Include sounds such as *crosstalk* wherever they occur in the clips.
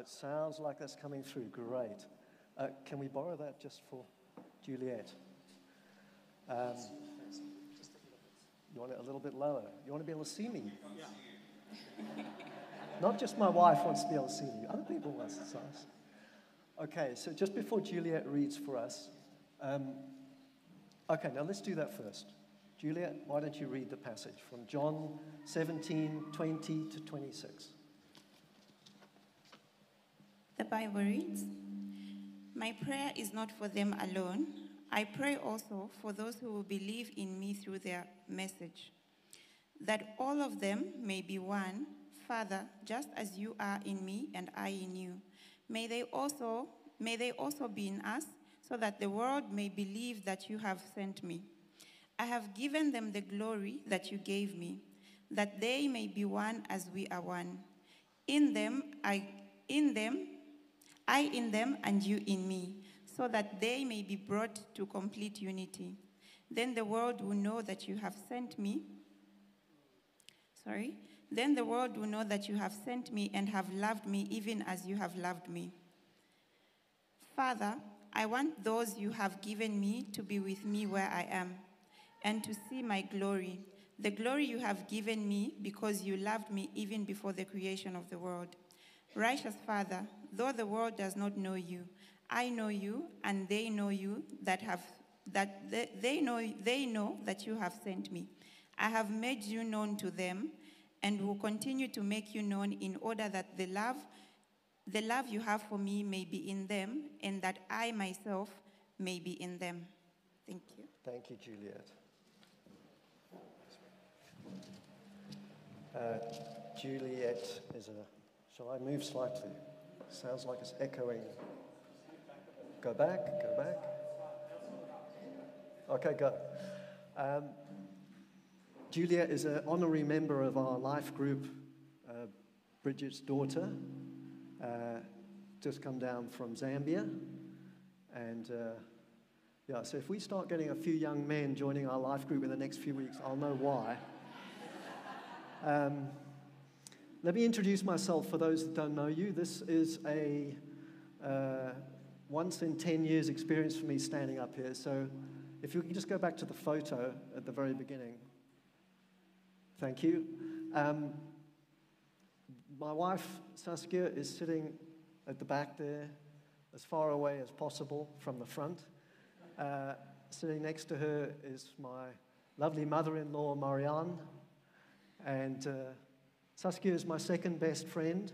It sounds like that's coming through. Great. Uh, can we borrow that just for Juliet? Um, you want it a little bit lower? You want to be able to see me? Not just my wife wants to be able to see me, other people want to see us. Okay, so just before Juliet reads for us, um, okay, now let's do that first. Juliet, why don't you read the passage from John 17 20 to 26? The Bible reads My prayer is not for them alone. I pray also for those who will believe in me through their message, that all of them may be one. Father, just as you are in me and I in you, may they also may they also be in us, so that the world may believe that you have sent me. I have given them the glory that you gave me, that they may be one as we are one. In them, I, in them, I in them, and you in me, so that they may be brought to complete unity. Then the world will know that you have sent me. Sorry. Then the world will know that you have sent me and have loved me even as you have loved me. Father, I want those you have given me to be with me where I am and to see my glory, the glory you have given me because you loved me even before the creation of the world. Righteous Father, though the world does not know you, I know you, and they know you that have that they, they know they know that you have sent me. I have made you known to them, and will continue to make you known in order that the love the love you have for me may be in them, and that I myself may be in them. Thank you. Thank you, Juliet. Uh, Juliet is a. Shall I move slightly? Sounds like it's echoing. Go back, go back. Okay, go. Um, Juliet is an honorary member of our life group, uh, Bridget's daughter, uh, just come down from Zambia. And uh, yeah, so if we start getting a few young men joining our life group in the next few weeks, I'll know why. Um, let me introduce myself for those that don't know you. This is a uh, once in 10 years experience for me standing up here. So if you can just go back to the photo at the very beginning. Thank you. Um, my wife, Saskia, is sitting at the back there, as far away as possible from the front. Uh, sitting next to her is my lovely mother in law, Marianne. And uh, Saskia is my second best friend.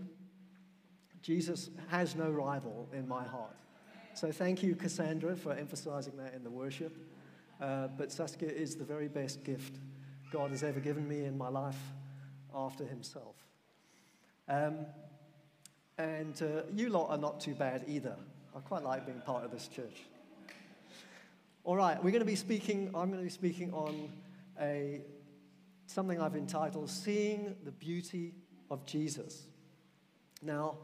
Jesus has no rival in my heart. So thank you, Cassandra, for emphasizing that in the worship. Uh, but Saskia is the very best gift God has ever given me in my life after himself. Um, and uh, you lot are not too bad either. I quite like being part of this church. All right, we're going to be speaking, I'm going to be speaking on a something I've entitled Seeing the Beauty of Jesus. Now,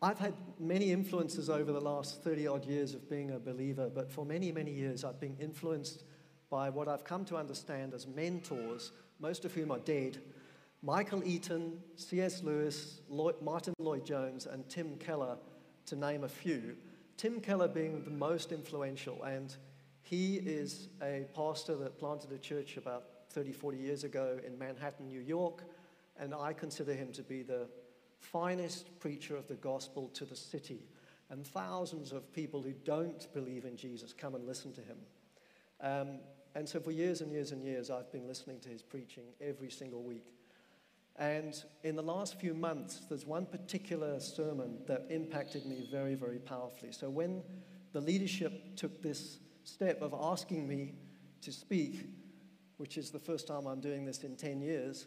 I've had many influences over the last 30 odd years of being a believer, but for many, many years I've been influenced by what I've come to understand as mentors, most of whom are dead Michael Eaton, C.S. Lewis, Lloyd, Martyn Lloyd-Jones, and Tim Keller, to name a few. Tim Keller being the most influential, and he is a pastor that planted a church about 30, 40 years ago in Manhattan, New York, and I consider him to be the finest preacher of the gospel to the city. And thousands of people who don't believe in Jesus come and listen to him. Um, and so for years and years and years, I've been listening to his preaching every single week. And in the last few months, there's one particular sermon that impacted me very, very powerfully. So when the leadership took this step of asking me to speak, which is the first time I'm doing this in 10 years,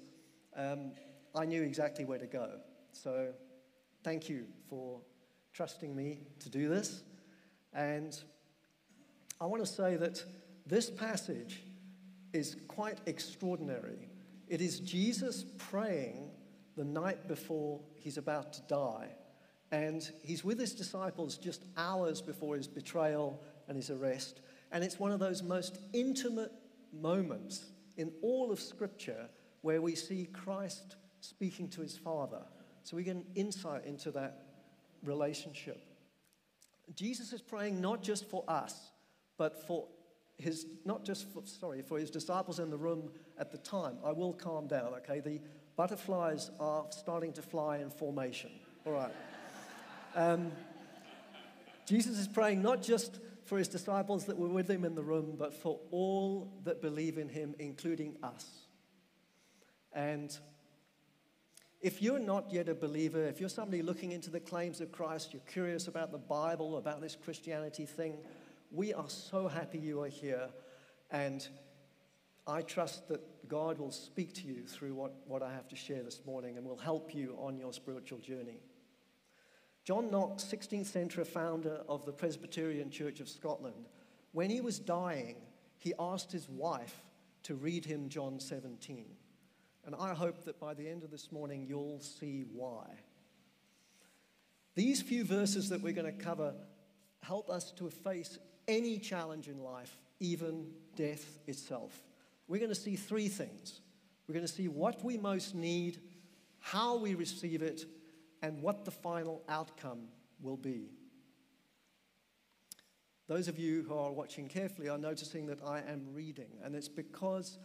um, I knew exactly where to go. So thank you for trusting me to do this. And I want to say that this passage is quite extraordinary. It is Jesus praying the night before he's about to die. And he's with his disciples just hours before his betrayal and his arrest. And it's one of those most intimate moments in all of Scripture where we see Christ speaking to his Father. So we get an insight into that relationship. Jesus is praying not just for us, but for his, not just for, sorry, for his disciples in the room at the time. I will calm down, okay? The butterflies are starting to fly in formation. All right. Um, Jesus is praying not just for his disciples that were with him in the room, but for all that believe in him, including us. And if you're not yet a believer, if you're somebody looking into the claims of Christ, you're curious about the Bible, about this Christianity thing, we are so happy you are here. And I trust that God will speak to you through what, what I have to share this morning and will help you on your spiritual journey. John Knox, 16th century founder of the Presbyterian Church of Scotland, when he was dying, he asked his wife to read him John 17. And I hope that by the end of this morning, you'll see why. These few verses that we're going to cover help us to face any challenge in life, even death itself. We're going to see three things. We're going to see what we most need, how we receive it, and what the final outcome will be. Those of you who are watching carefully are noticing that I am reading, and it's because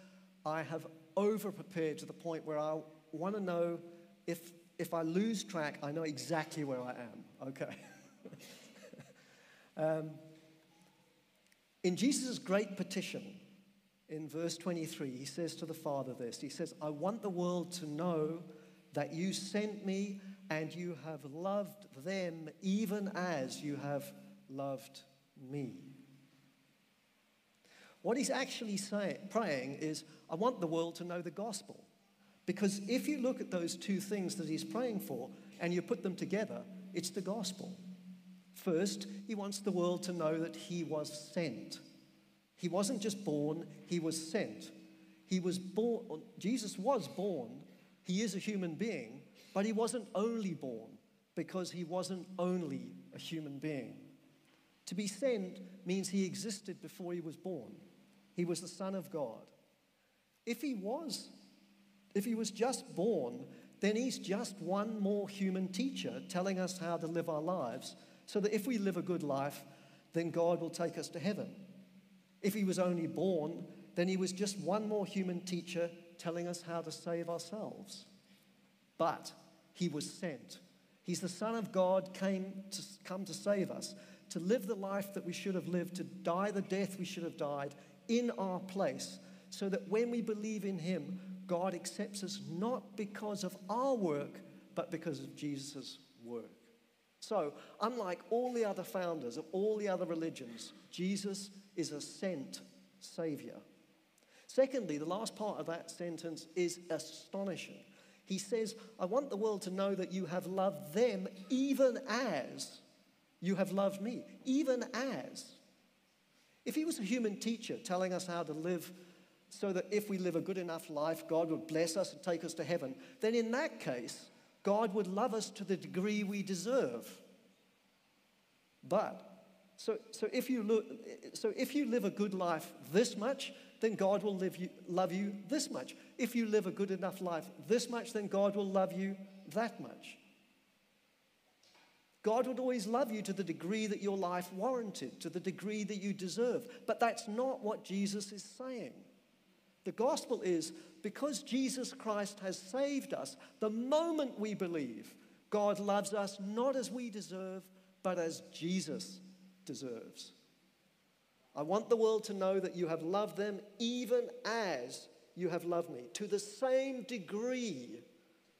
I have over prepared to the point where I want to know if, if I lose track, I know exactly where I am. Okay. *laughs* um, in Jesus' great petition, in verse 23, he says to the Father this He says, I want the world to know that you sent me and you have loved them even as you have loved me. What he's actually saying, praying is, I want the world to know the gospel. Because if you look at those two things that he's praying for and you put them together, it's the gospel. First, he wants the world to know that he was sent. He wasn't just born, he was sent. He was born, Jesus was born, he is a human being, but he wasn't only born because he wasn't only a human being. To be sent means he existed before he was born. He was the Son of God. If he was, if he was just born, then he's just one more human teacher telling us how to live our lives so that if we live a good life, then God will take us to heaven. If he was only born, then he was just one more human teacher telling us how to save ourselves. But he was sent. He's the Son of God, came to come to save us, to live the life that we should have lived, to die the death we should have died in our place, so that when we believe in him, God accepts us not because of our work, but because of Jesus' work. So, unlike all the other founders of all the other religions, Jesus is a sent Savior. Secondly, the last part of that sentence is astonishing. He says, I want the world to know that you have loved them even as you have loved me. Even as. If he was a human teacher telling us how to live so that if we live a good enough life, God would bless us and take us to heaven, then in that case, God would love us to the degree we deserve. But, so, so, if, you look, so if you live a good life this much, then God will you, love you this much. If you live a good enough life this much, then God will love you that much. God would always love you to the degree that your life warranted, to the degree that you deserve. But that's not what Jesus is saying. The gospel is because Jesus Christ has saved us, the moment we believe, God loves us not as we deserve, but as Jesus deserves. I want the world to know that you have loved them even as you have loved me. To the same degree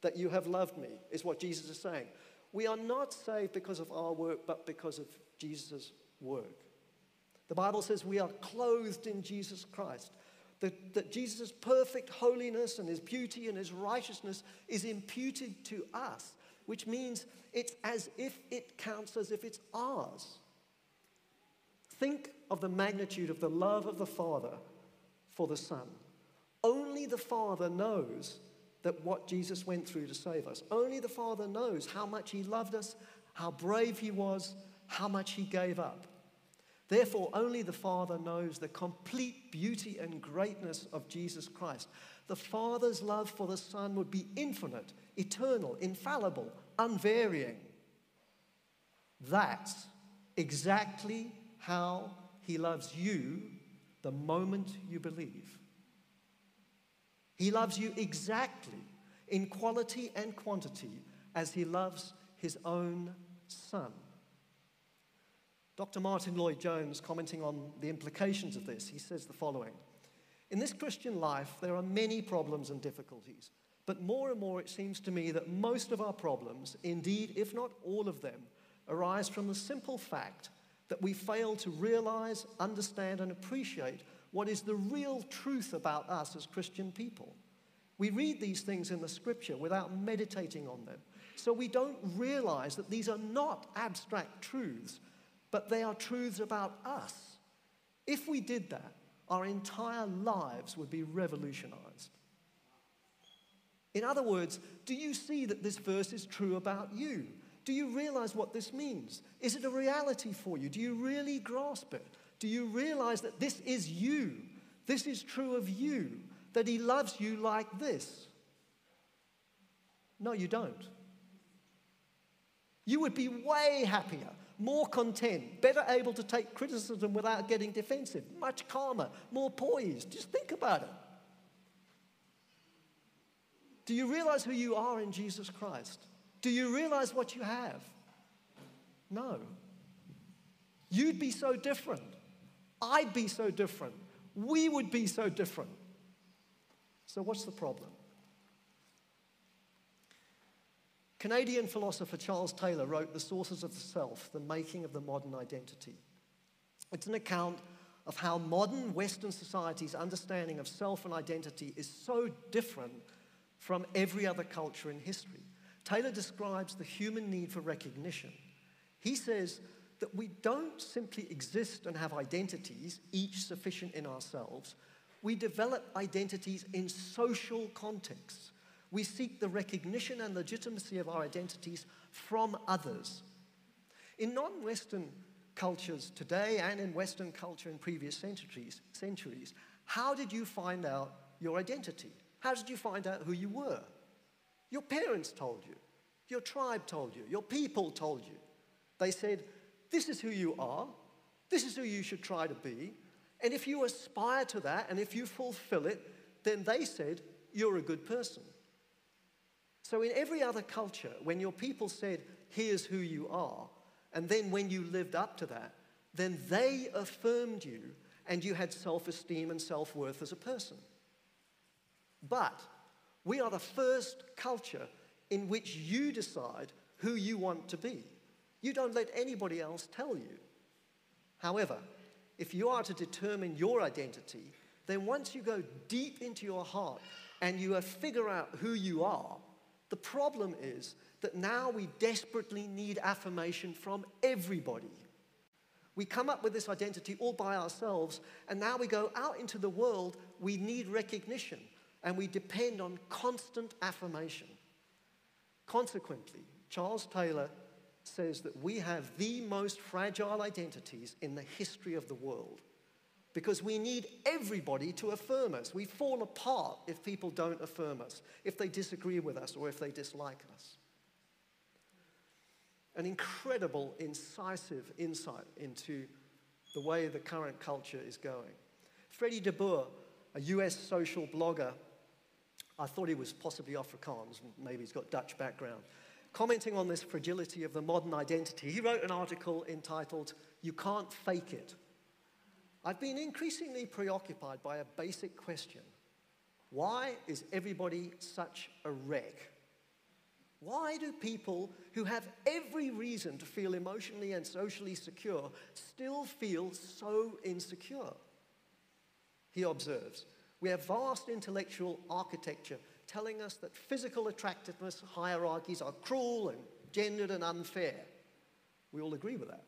that you have loved me, is what Jesus is saying. We are not saved because of our work, but because of Jesus' work. The Bible says we are clothed in Jesus Christ. That, that Jesus' perfect holiness and his beauty and his righteousness is imputed to us, which means it's as if it counts as if it's ours. Think of the magnitude of the love of the Father for the Son. Only the Father knows that what Jesus went through to save us. Only the Father knows how much He loved us, how brave He was, how much He gave up. Therefore, only the Father knows the complete beauty and greatness of Jesus Christ. The Father's love for the Son would be infinite, eternal, infallible, unvarying. That's exactly how he loves you the moment you believe. He loves you exactly in quality and quantity as he loves his own son. Dr. Martyn Lloyd-Jones, commenting on the implications of this, he says the following In this Christian life, there are many problems and difficulties, but more and more it seems to me that most of our problems, indeed, if not all of them, arise from the simple fact that we fail to realize, understand, and appreciate what is the real truth about us as Christian people. We read these things in the scripture without meditating on them. So we don't realize that these are not abstract truths, but they are truths about us. If we did that, our entire lives would be revolutionized. In other words, do you see that this verse is true about you? Do you realize what this means? Is it a reality for you? Do you really grasp it? Do you realize that this is you? This is true of you, that He loves you like this? No, you don't. You would be way happier more content, better able to take criticism without getting defensive, much calmer, more poised. Just think about it. Do you realize who you are in Jesus Christ? Do you realize what you have? No. You'd be so different. I'd be so different. We would be so different. So, what's the problem? Canadian philosopher Charles Taylor wrote The Sources of the Self, The Making of the Modern Identity. It's an account of how modern Western society's understanding of self and identity is so different from every other culture in history. Taylor describes the human need for recognition. He says that we don't simply exist and have identities, each sufficient in ourselves. We develop identities in social contexts we seek the recognition and legitimacy of our identities from others. In non Western cultures today and in Western culture in previous centuries, centuries, how did you find out your identity? How did you find out who you were? Your parents told you, your tribe told you, your people told you. They said, This is who you are, this is who you should try to be, and if you aspire to that and if you fulfill it, then they said, You're a good person. So, in every other culture, when your people said, Here's who you are, and then when you lived up to that, then they affirmed you and you had self esteem and self worth as a person. But we are the first culture in which you decide who you want to be. You don't let anybody else tell you. However, if you are to determine your identity, then once you go deep into your heart and you figure out who you are, the problem is that now we desperately need affirmation from everybody. We come up with this identity all by ourselves, and now we go out into the world, we need recognition, and we depend on constant affirmation. Consequently, Charles Taylor says that we have the most fragile identities in the history of the world because we need everybody to affirm us. We fall apart if people don't affirm us, if they disagree with us, or if they dislike us. An incredible, incisive insight into the way the current culture is going. Freddie de Boer, a US social blogger, I thought he was possibly Afrikaans, maybe he's got Dutch background. Commenting on this fragility of the modern identity, he wrote an article entitled, You Can't Fake It I've been increasingly preoccupied by a basic question why is everybody such a wreck? Why do people who have every reason to feel emotionally and socially secure still feel so insecure? He observes we have vast intellectual architecture telling us that physical attractiveness hierarchies are cruel and gendered and unfair. We all agree with that.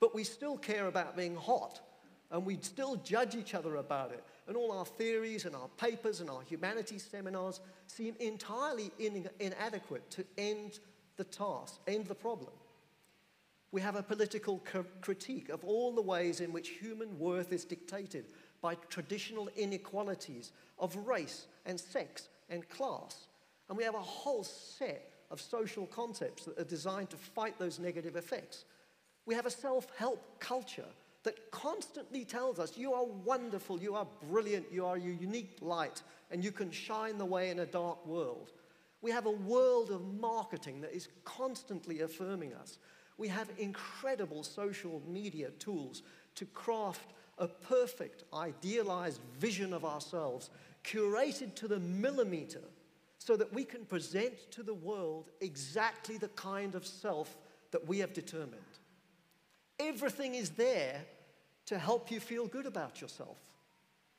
But we still care about being hot and we still judge each other about it. And all our theories and our papers and our humanities seminars seem entirely in, inadequate to end the task, end the problem. We have a political critique of all the ways in which human worth is dictated by traditional inequalities of race and sex and class. And we have a whole set of social concepts that are designed to fight those negative effects. We have a self help culture that constantly tells us you are wonderful, you are brilliant, you are your unique light, and you can shine the way in a dark world. We have a world of marketing that is constantly affirming us. We have incredible social media tools to craft a perfect, idealized vision of ourselves, curated to the millimeter, so that we can present to the world exactly the kind of self that we have determined. Everything is there to help you feel good about yourself.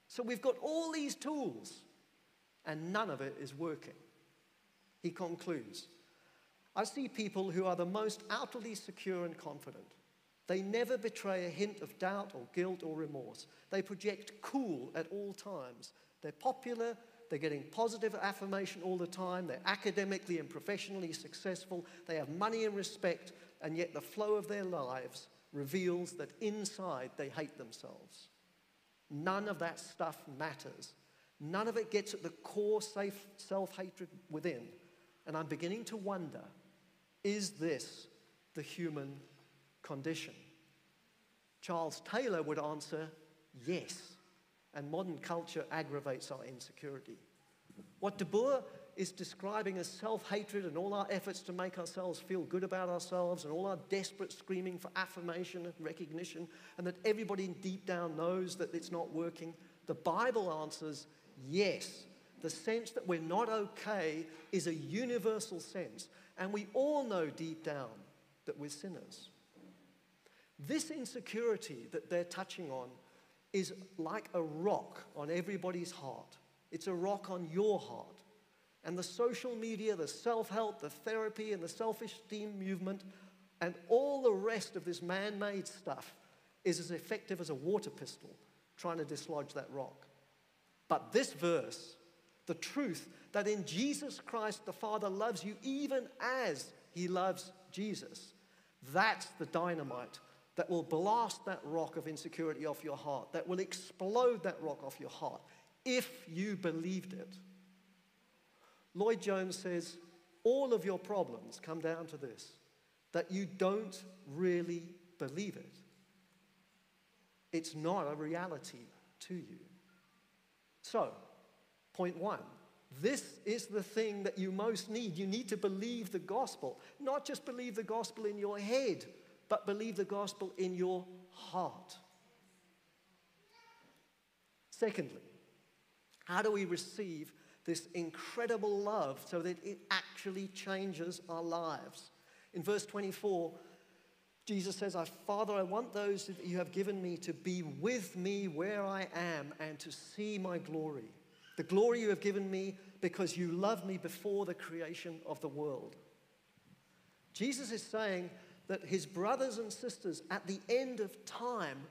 So we've got all these tools, and none of it is working. He concludes I see people who are the most outwardly secure and confident. They never betray a hint of doubt or guilt or remorse. They project cool at all times. They're popular, they're getting positive affirmation all the time, they're academically and professionally successful, they have money and respect, and yet the flow of their lives reveals that inside they hate themselves. None of that stuff matters. None of it gets at the core self hatred within. And I'm beginning to wonder is this the human condition? Charles Taylor would answer yes. And modern culture aggravates our insecurity. What De Boer is describing as self hatred and all our efforts to make ourselves feel good about ourselves and all our desperate screaming for affirmation and recognition, and that everybody deep down knows that it's not working. The Bible answers yes. The sense that we're not okay is a universal sense, and we all know deep down that we're sinners. This insecurity that they're touching on is like a rock on everybody's heart. It's a rock on your heart. And the social media, the self help, the therapy, and the self esteem movement, and all the rest of this man made stuff is as effective as a water pistol trying to dislodge that rock. But this verse, the truth that in Jesus Christ the Father loves you even as he loves Jesus, that's the dynamite that will blast that rock of insecurity off your heart, that will explode that rock off your heart if you believed it. Lloyd Jones says all of your problems come down to this that you don't really believe it. It's not a reality to you. So, point one this is the thing that you most need. You need to believe the gospel, not just believe the gospel in your head, but believe the gospel in your heart. Secondly, how do we receive this incredible love so that it actually changes our lives. In verse 24, Jesus says, Father, I want those that you have given me to be with me where I am and to see my glory. The glory you have given me because you loved me before the creation of the world. Jesus is saying that his brothers and sisters at the end of time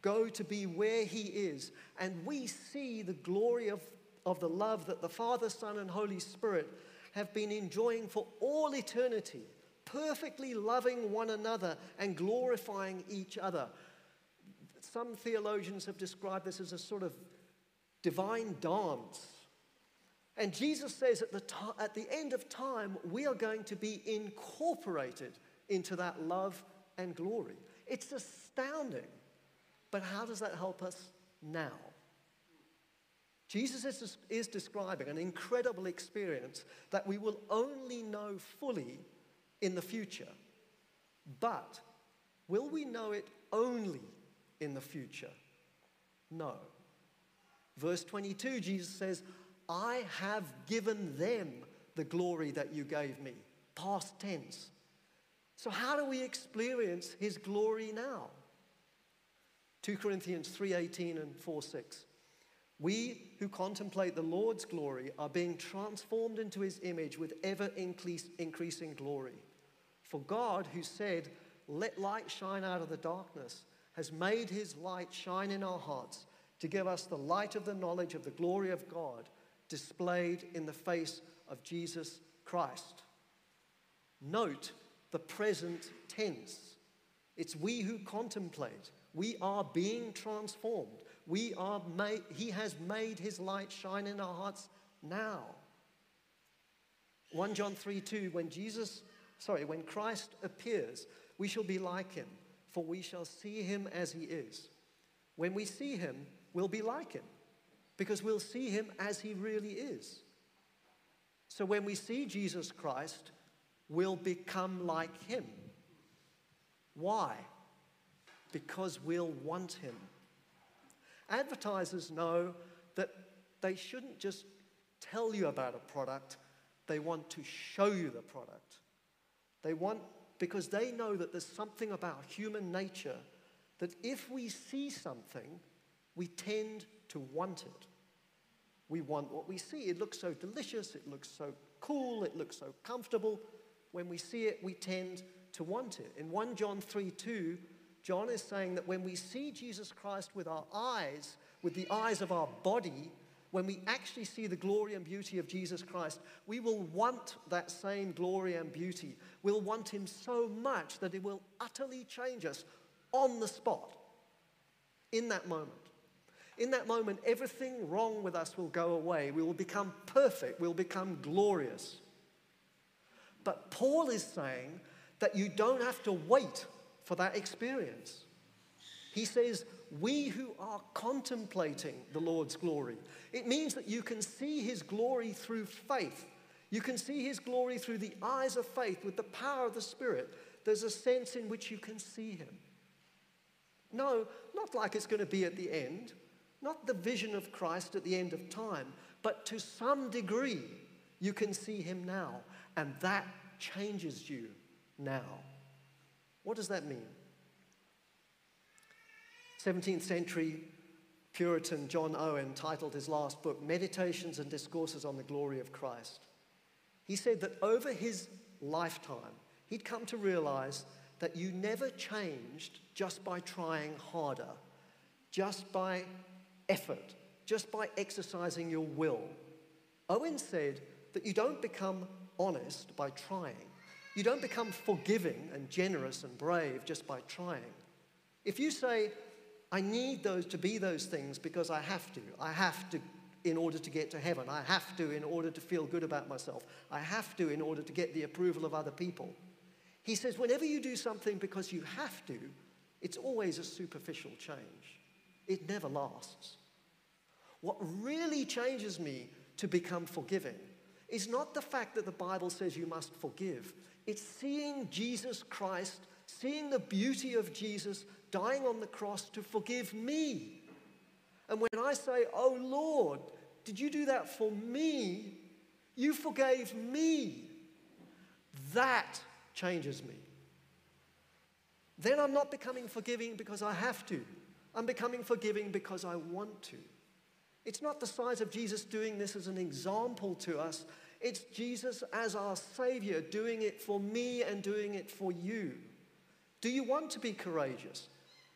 go to be where he is, and we see the glory of of the love that the Father, Son, and Holy Spirit have been enjoying for all eternity, perfectly loving one another and glorifying each other. Some theologians have described this as a sort of divine dance. And Jesus says at the, to- at the end of time, we are going to be incorporated into that love and glory. It's astounding. But how does that help us now? Jesus is, is describing an incredible experience that we will only know fully in the future. But will we know it only in the future? No. Verse 22, Jesus says, I have given them the glory that you gave me. Past tense. So, how do we experience his glory now? 2 Corinthians 3:18 and 4:6. We who contemplate the Lord's glory are being transformed into his image with ever increasing glory. For God, who said, Let light shine out of the darkness, has made his light shine in our hearts to give us the light of the knowledge of the glory of God displayed in the face of Jesus Christ. Note the present tense. It's we who contemplate. We are being transformed. We are made, he has made his light shine in our hearts now. 1 John 3 2, when Jesus, sorry, when Christ appears, we shall be like him, for we shall see him as he is. When we see him, we'll be like him, because we'll see him as he really is. So when we see Jesus Christ, we'll become like him. Why? Because we'll want him. Advertisers know that they shouldn't just tell you about a product, they want to show you the product. They want, because they know that there's something about human nature that if we see something, we tend to want it. We want what we see. It looks so delicious, it looks so cool, it looks so comfortable. When we see it, we tend to want it. In 1 John 3 2, John is saying that when we see Jesus Christ with our eyes, with the eyes of our body, when we actually see the glory and beauty of Jesus Christ, we will want that same glory and beauty. We'll want Him so much that it will utterly change us on the spot, in that moment. In that moment, everything wrong with us will go away. We will become perfect. We'll become glorious. But Paul is saying that you don't have to wait for that experience. He says, We who are contemplating the Lord's glory. It means that you can see his glory through faith. You can see his glory through the eyes of faith with the power of the Spirit. There's a sense in which you can see him. No, not like it's going to be at the end, not the vision of Christ at the end of time, but to some degree, you can see him now, and that changes you now. What does that mean? 17th century Puritan John Owen titled his last book, Meditations and Discourses on the Glory of Christ. He said that over his lifetime, he'd come to realize that you never changed just by trying harder, just by effort, just by exercising your will. Owen said that you don't become honest by trying. You don't become forgiving and generous and brave just by trying. If you say, I need those to be those things because I have to. I have to in order to get to heaven. I have to in order to feel good about myself. I have to in order to get the approval of other people. He says, whenever you do something because you have to, it's always a superficial change. It never lasts. What really changes me to become forgiving is not the fact that the Bible says you must forgive, it's seeing Jesus Christ, seeing the beauty of Jesus dying on the cross to forgive me. And when I say, Oh Lord, did you do that for me? You forgave me. That changes me. Then I'm not becoming forgiving because I have to. I'm becoming forgiving because I want to. It's not the size of Jesus doing this as an example to us. It's Jesus as our Savior doing it for me and doing it for you. Do you want to be courageous?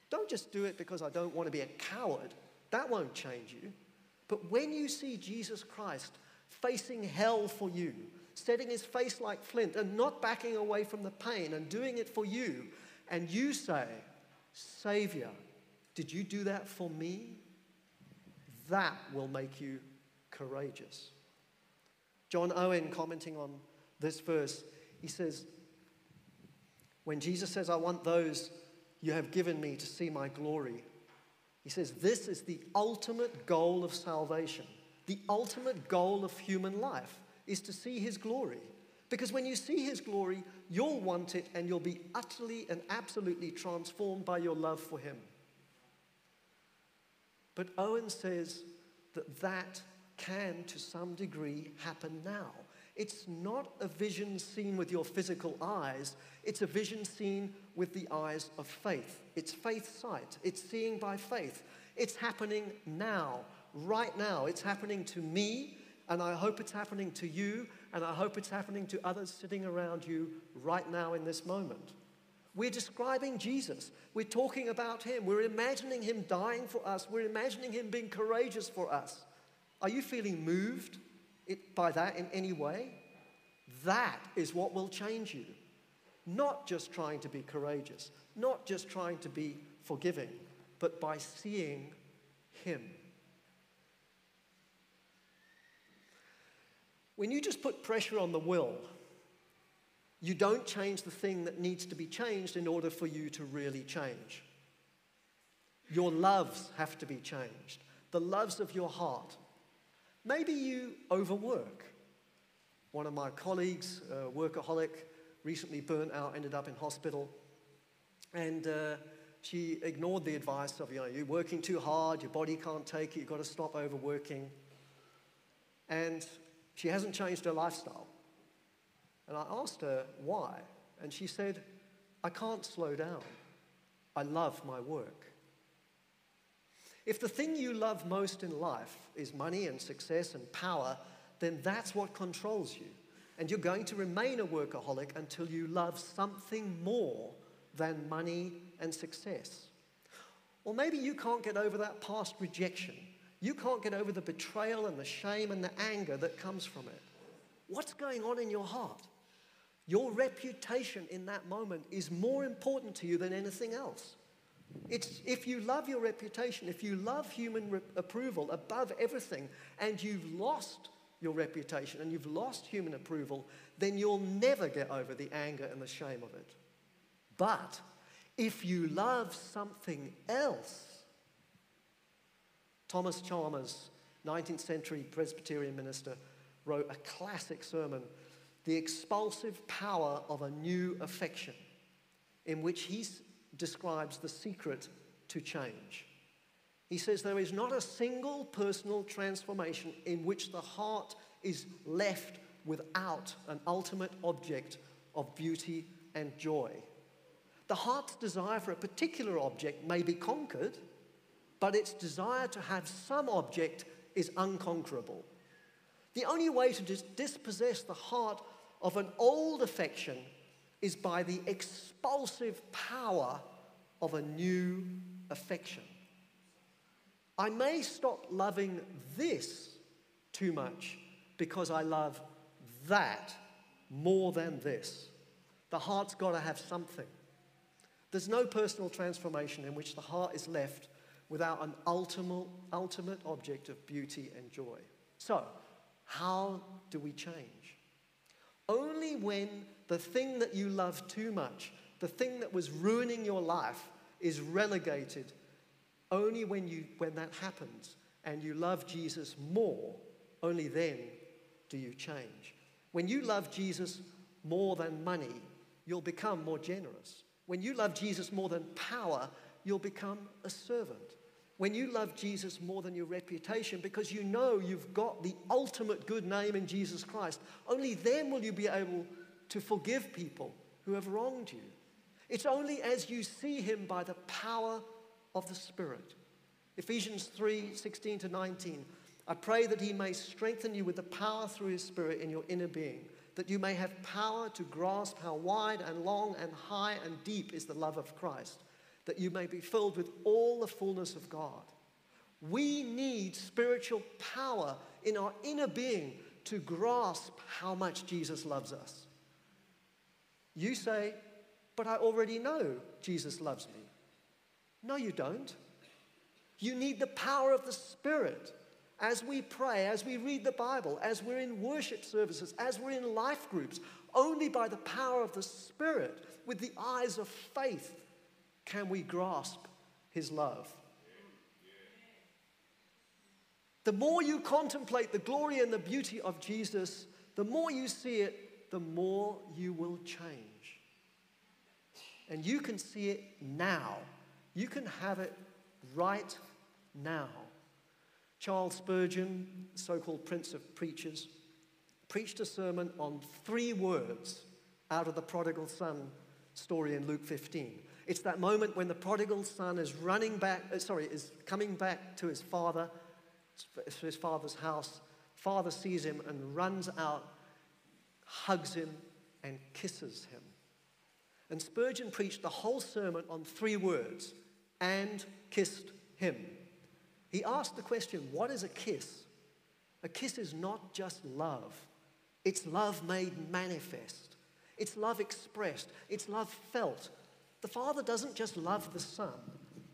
Don't just do it because I don't want to be a coward. That won't change you. But when you see Jesus Christ facing hell for you, setting his face like flint and not backing away from the pain and doing it for you, and you say, Savior, did you do that for me? That will make you courageous. John Owen, commenting on this verse, he says, When Jesus says, I want those you have given me to see my glory. He says, This is the ultimate goal of salvation. The ultimate goal of human life is to see his glory. Because when you see his glory, you'll want it and you'll be utterly and absolutely transformed by your love for him. But Owen says that that can, to some degree, happen now. It's not a vision seen with your physical eyes, it's a vision seen with the eyes of faith. It's faith sight, it's seeing by faith. It's happening now, right now. It's happening to me, and I hope it's happening to you, and I hope it's happening to others sitting around you right now in this moment. We're describing Jesus. We're talking about him. We're imagining him dying for us. We're imagining him being courageous for us. Are you feeling moved by that in any way? That is what will change you. Not just trying to be courageous, not just trying to be forgiving, but by seeing Him. When you just put pressure on the will, you don't change the thing that needs to be changed in order for you to really change. Your loves have to be changed, the loves of your heart. Maybe you overwork. One of my colleagues, a workaholic, recently burnt out, ended up in hospital. And uh, she ignored the advice of, you know, you're working too hard, your body can't take it, you've got to stop overworking. And she hasn't changed her lifestyle. And I asked her why. And she said, I can't slow down. I love my work. If the thing you love most in life is money and success and power, then that's what controls you. And you're going to remain a workaholic until you love something more than money and success. Or maybe you can't get over that past rejection. You can't get over the betrayal and the shame and the anger that comes from it. What's going on in your heart? Your reputation in that moment is more important to you than anything else. It's, if you love your reputation, if you love human re- approval above everything, and you've lost your reputation and you've lost human approval, then you'll never get over the anger and the shame of it. But if you love something else, Thomas Chalmers, 19th century Presbyterian minister, wrote a classic sermon, The Expulsive Power of a New Affection, in which he describes the secret to change. He says there is not a single personal transformation in which the heart is left without an ultimate object of beauty and joy. The heart's desire for a particular object may be conquered, but its desire to have some object is unconquerable. The only way to dis- dispossess the heart of an old affection is by the expulsive power of a new affection. I may stop loving this too much because I love that more than this. The heart's got to have something. There's no personal transformation in which the heart is left without an ultimate, ultimate object of beauty and joy. So, how do we change? Only when the thing that you love too much, the thing that was ruining your life, is relegated. Only when, you, when that happens and you love Jesus more, only then do you change. When you love Jesus more than money, you'll become more generous. When you love Jesus more than power, you'll become a servant. When you love Jesus more than your reputation, because you know you've got the ultimate good name in Jesus Christ, only then will you be able to forgive people who have wronged you. It's only as you see him by the power of the Spirit. Ephesians 3 16 to 19. I pray that he may strengthen you with the power through his Spirit in your inner being that you may have power to grasp how wide and long and high and deep is the love of Christ, that you may be filled with all the fullness of God. We need spiritual power in our inner being to grasp how much Jesus loves us. You say, but I already know Jesus loves me. No, you don't. You need the power of the Spirit as we pray, as we read the Bible, as we're in worship services, as we're in life groups, only by the power of the Spirit, with the eyes of faith, can we grasp His love. The more you contemplate the glory and the beauty of Jesus, the more you see it, the more you will change. And you can see it now. You can have it right now. Charles Spurgeon, so called Prince of Preachers, preached a sermon on three words out of the prodigal son story in Luke 15. It's that moment when the prodigal son is running back, uh, sorry, is coming back to his father, to his father's house. Father sees him and runs out, hugs him, and kisses him. And Spurgeon preached the whole sermon on three words and kissed him. He asked the question what is a kiss? A kiss is not just love, it's love made manifest, it's love expressed, it's love felt. The Father doesn't just love the Son,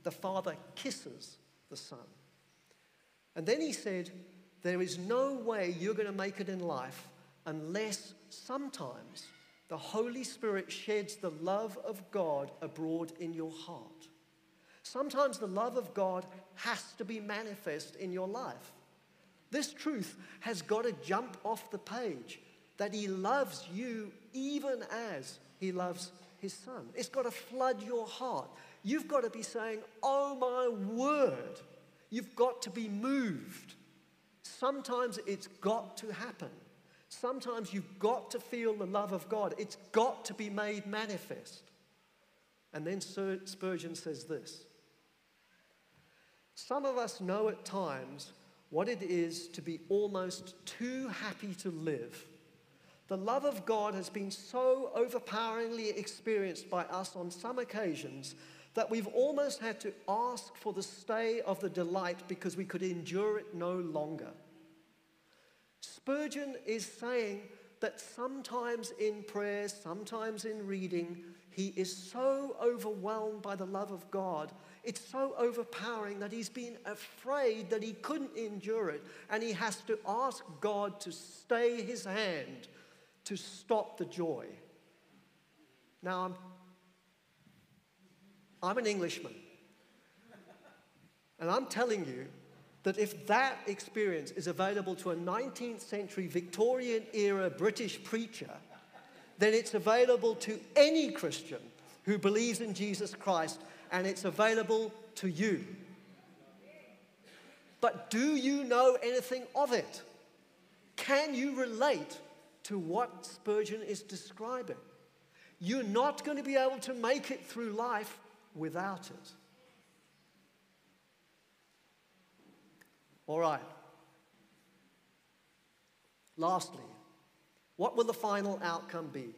the Father kisses the Son. And then he said, There is no way you're going to make it in life unless sometimes the Holy Spirit sheds the love of God abroad in your heart. Sometimes the love of God has to be manifest in your life. This truth has got to jump off the page that He loves you even as He loves His Son. It's got to flood your heart. You've got to be saying, Oh my word. You've got to be moved. Sometimes it's got to happen. Sometimes you've got to feel the love of God. It's got to be made manifest. And then Spurgeon says this Some of us know at times what it is to be almost too happy to live. The love of God has been so overpoweringly experienced by us on some occasions that we've almost had to ask for the stay of the delight because we could endure it no longer. Spurgeon is saying that sometimes in prayer, sometimes in reading, he is so overwhelmed by the love of God. It's so overpowering that he's been afraid that he couldn't endure it, and he has to ask God to stay his hand to stop the joy. Now, I'm, I'm an Englishman, and I'm telling you that if that experience is available to a 19th century Victorian era British preacher, then it's available to any Christian who believes in Jesus Christ and it's available to you. But do you know anything of it? Can you relate to what Spurgeon is describing? You're not going to be able to make it through life without it. All right. Lastly, what will the final outcome be?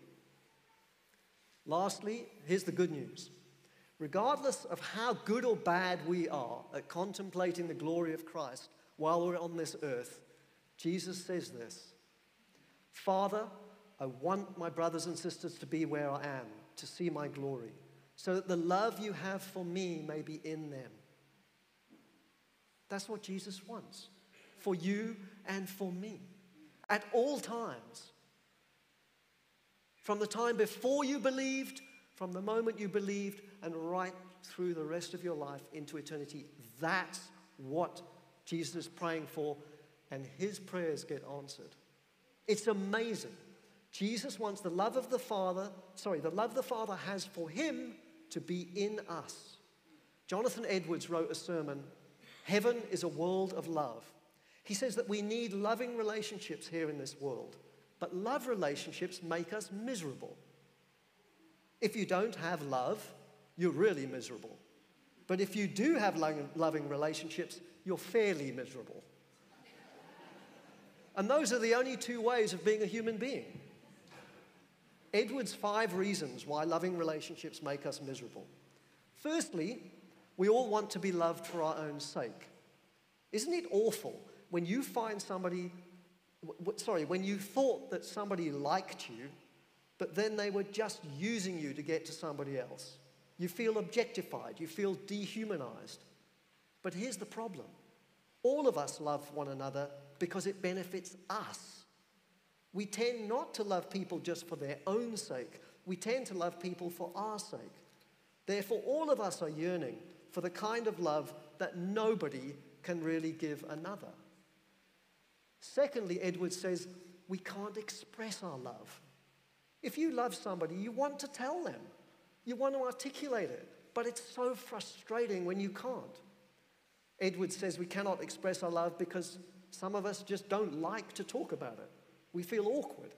Lastly, here's the good news. Regardless of how good or bad we are at contemplating the glory of Christ while we're on this earth, Jesus says this Father, I want my brothers and sisters to be where I am, to see my glory, so that the love you have for me may be in them. That's what Jesus wants for you and for me at all times. From the time before you believed, from the moment you believed, and right through the rest of your life into eternity. That's what Jesus is praying for, and his prayers get answered. It's amazing. Jesus wants the love of the Father, sorry, the love the Father has for him to be in us. Jonathan Edwards wrote a sermon Heaven is a world of love. He says that we need loving relationships here in this world, but love relationships make us miserable. If you don't have love, you're really miserable. But if you do have loving relationships, you're fairly miserable. And those are the only two ways of being a human being. Edwards' five reasons why loving relationships make us miserable. Firstly, we all want to be loved for our own sake. Isn't it awful when you find somebody, sorry, when you thought that somebody liked you, but then they were just using you to get to somebody else? You feel objectified, you feel dehumanized. But here's the problem all of us love one another because it benefits us. We tend not to love people just for their own sake, we tend to love people for our sake. Therefore, all of us are yearning for the kind of love that nobody can really give another. Secondly, Edwards says we can't express our love. If you love somebody, you want to tell them, you want to articulate it, but it's so frustrating when you can't. Edwards says we cannot express our love because some of us just don't like to talk about it. We feel awkward.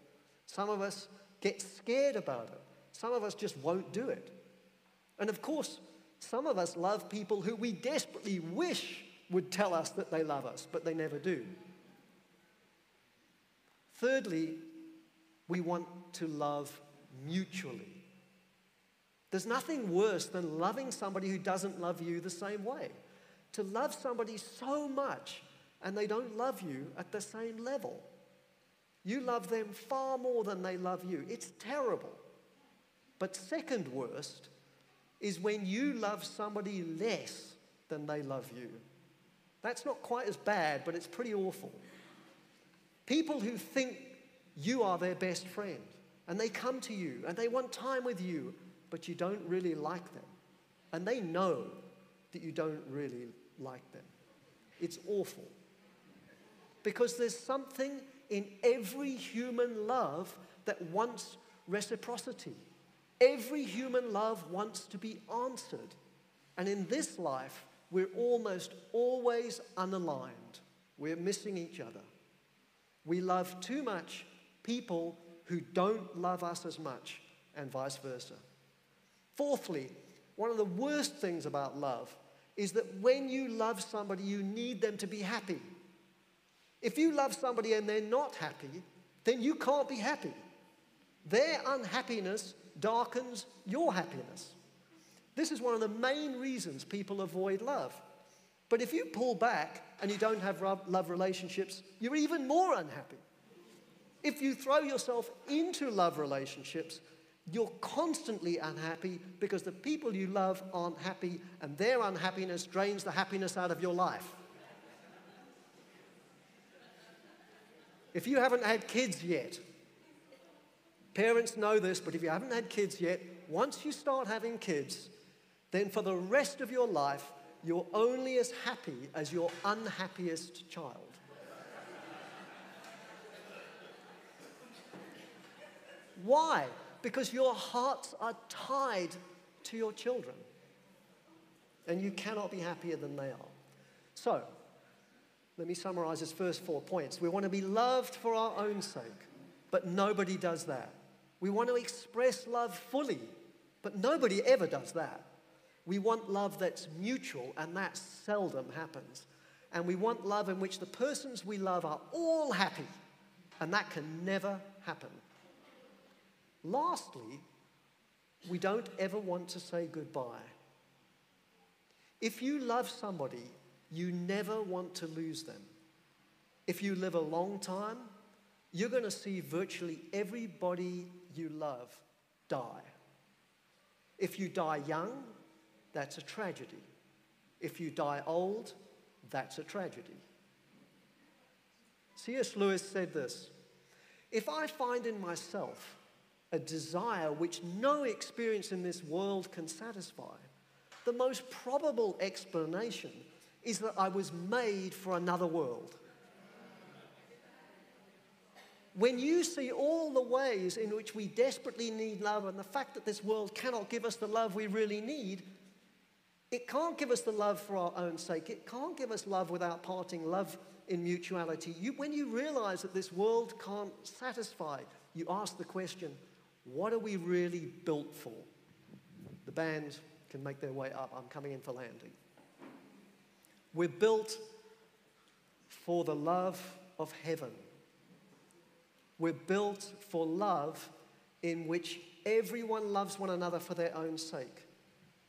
Some of us get scared about it. Some of us just won't do it. And of course, some of us love people who we desperately wish would tell us that they love us, but they never do. Thirdly, we want to love mutually. There's nothing worse than loving somebody who doesn't love you the same way. To love somebody so much and they don't love you at the same level. You love them far more than they love you. It's terrible. But second worst is when you love somebody less than they love you. That's not quite as bad, but it's pretty awful. People who think you are their best friend, and they come to you and they want time with you, but you don't really like them. And they know that you don't really like them. It's awful. Because there's something in every human love that wants reciprocity. Every human love wants to be answered. And in this life, we're almost always unaligned. We're missing each other. We love too much people who don't love us as much, and vice versa. Fourthly, one of the worst things about love is that when you love somebody, you need them to be happy. If you love somebody and they're not happy, then you can't be happy. Their unhappiness darkens your happiness. This is one of the main reasons people avoid love. But if you pull back and you don't have love relationships, you're even more unhappy. If you throw yourself into love relationships, you're constantly unhappy because the people you love aren't happy and their unhappiness drains the happiness out of your life. If you haven't had kids yet, parents know this, but if you haven't had kids yet, once you start having kids, then for the rest of your life, you're only as happy as your unhappiest child. Why? Because your hearts are tied to your children. And you cannot be happier than they are. So, let me summarize his first four points. We want to be loved for our own sake, but nobody does that. We want to express love fully, but nobody ever does that. We want love that's mutual, and that seldom happens. And we want love in which the persons we love are all happy, and that can never happen. Lastly, we don't ever want to say goodbye. If you love somebody, you never want to lose them. If you live a long time, you're going to see virtually everybody you love die. If you die young, that's a tragedy. If you die old, that's a tragedy. C.S. Lewis said this If I find in myself a desire which no experience in this world can satisfy, the most probable explanation is that I was made for another world. When you see all the ways in which we desperately need love and the fact that this world cannot give us the love we really need, it can't give us the love for our own sake. It can't give us love without parting, love in mutuality. You, when you realize that this world can't satisfy, you ask the question what are we really built for? The band can make their way up. I'm coming in for landing. We're built for the love of heaven. We're built for love in which everyone loves one another for their own sake,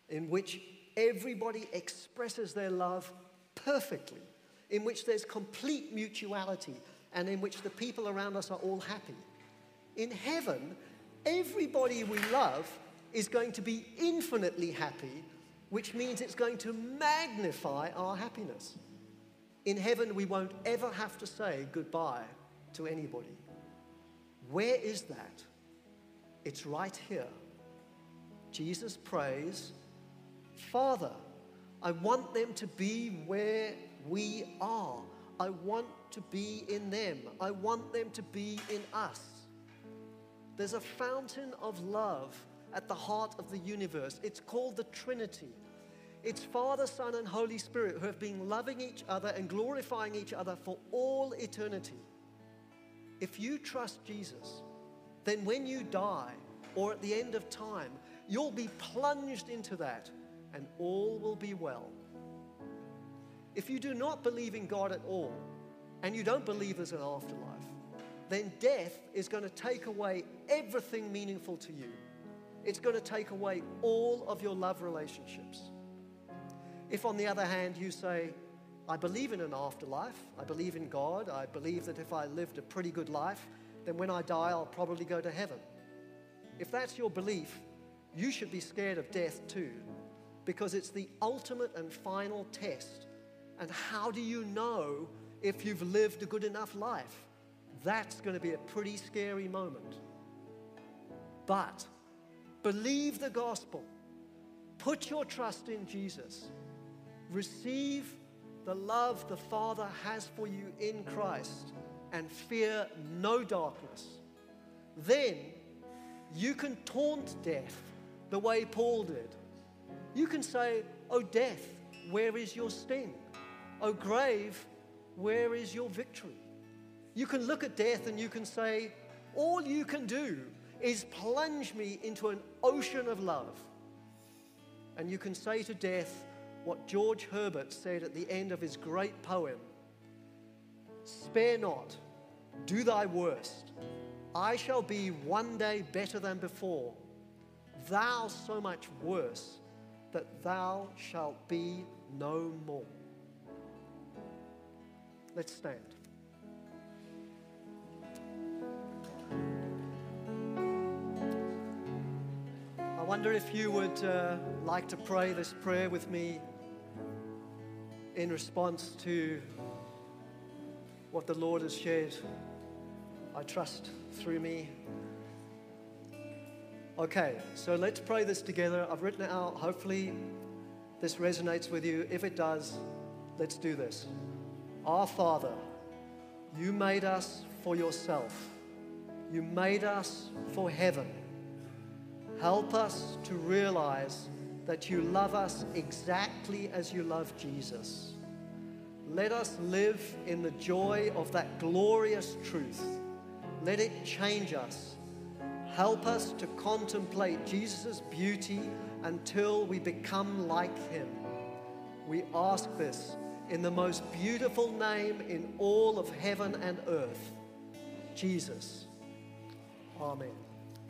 in which everybody expresses their love perfectly, in which there's complete mutuality, and in which the people around us are all happy. In heaven, everybody we love is going to be infinitely happy, which means it's going to magnify our happiness. In heaven, we won't ever have to say goodbye to anybody. Where is that? It's right here. Jesus prays, Father, I want them to be where we are. I want to be in them. I want them to be in us. There's a fountain of love at the heart of the universe. It's called the Trinity. It's Father, Son, and Holy Spirit who have been loving each other and glorifying each other for all eternity. If you trust Jesus, then when you die or at the end of time, you'll be plunged into that and all will be well. If you do not believe in God at all and you don't believe there's an afterlife, then death is going to take away everything meaningful to you. It's going to take away all of your love relationships. If, on the other hand, you say, I believe in an afterlife, I believe in God, I believe that if I lived a pretty good life, then when I die, I'll probably go to heaven. If that's your belief, you should be scared of death too, because it's the ultimate and final test. And how do you know if you've lived a good enough life? That's going to be a pretty scary moment. But believe the gospel, put your trust in Jesus, receive the love the Father has for you in Christ, and fear no darkness. Then you can taunt death the way Paul did. You can say, Oh, death, where is your sting? Oh, grave, where is your victory? You can look at death and you can say, All you can do is plunge me into an ocean of love. And you can say to death what George Herbert said at the end of his great poem Spare not, do thy worst. I shall be one day better than before, thou so much worse that thou shalt be no more. Let's stand. I wonder if you would uh, like to pray this prayer with me in response to what the Lord has shared, I trust, through me. Okay, so let's pray this together. I've written it out. Hopefully, this resonates with you. If it does, let's do this. Our Father, you made us for yourself, you made us for heaven. Help us to realize that you love us exactly as you love Jesus. Let us live in the joy of that glorious truth. Let it change us. Help us to contemplate Jesus' beauty until we become like him. We ask this in the most beautiful name in all of heaven and earth Jesus. Amen.